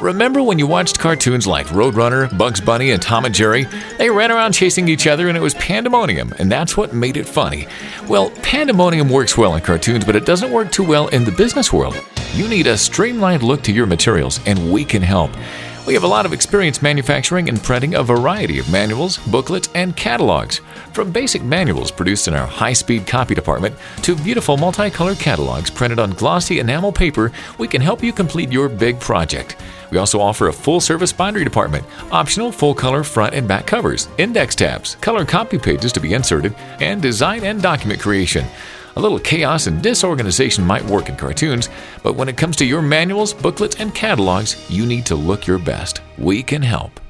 Remember when you watched cartoons like Roadrunner, Bugs Bunny, and Tom and Jerry? They ran around chasing each other and it was pandemonium, and that's what made it funny. Well, pandemonium works well in cartoons, but it doesn't work too well in the business world. You need a streamlined look to your materials, and we can help. We have a lot of experience manufacturing and printing a variety of manuals, booklets, and catalogs. From basic manuals produced in our high speed copy department to beautiful multicolored catalogs printed on glossy enamel paper, we can help you complete your big project. We also offer a full service bindery department, optional full color front and back covers, index tabs, color copy pages to be inserted, and design and document creation. A little chaos and disorganization might work in cartoons, but when it comes to your manuals, booklets, and catalogs, you need to look your best. We can help.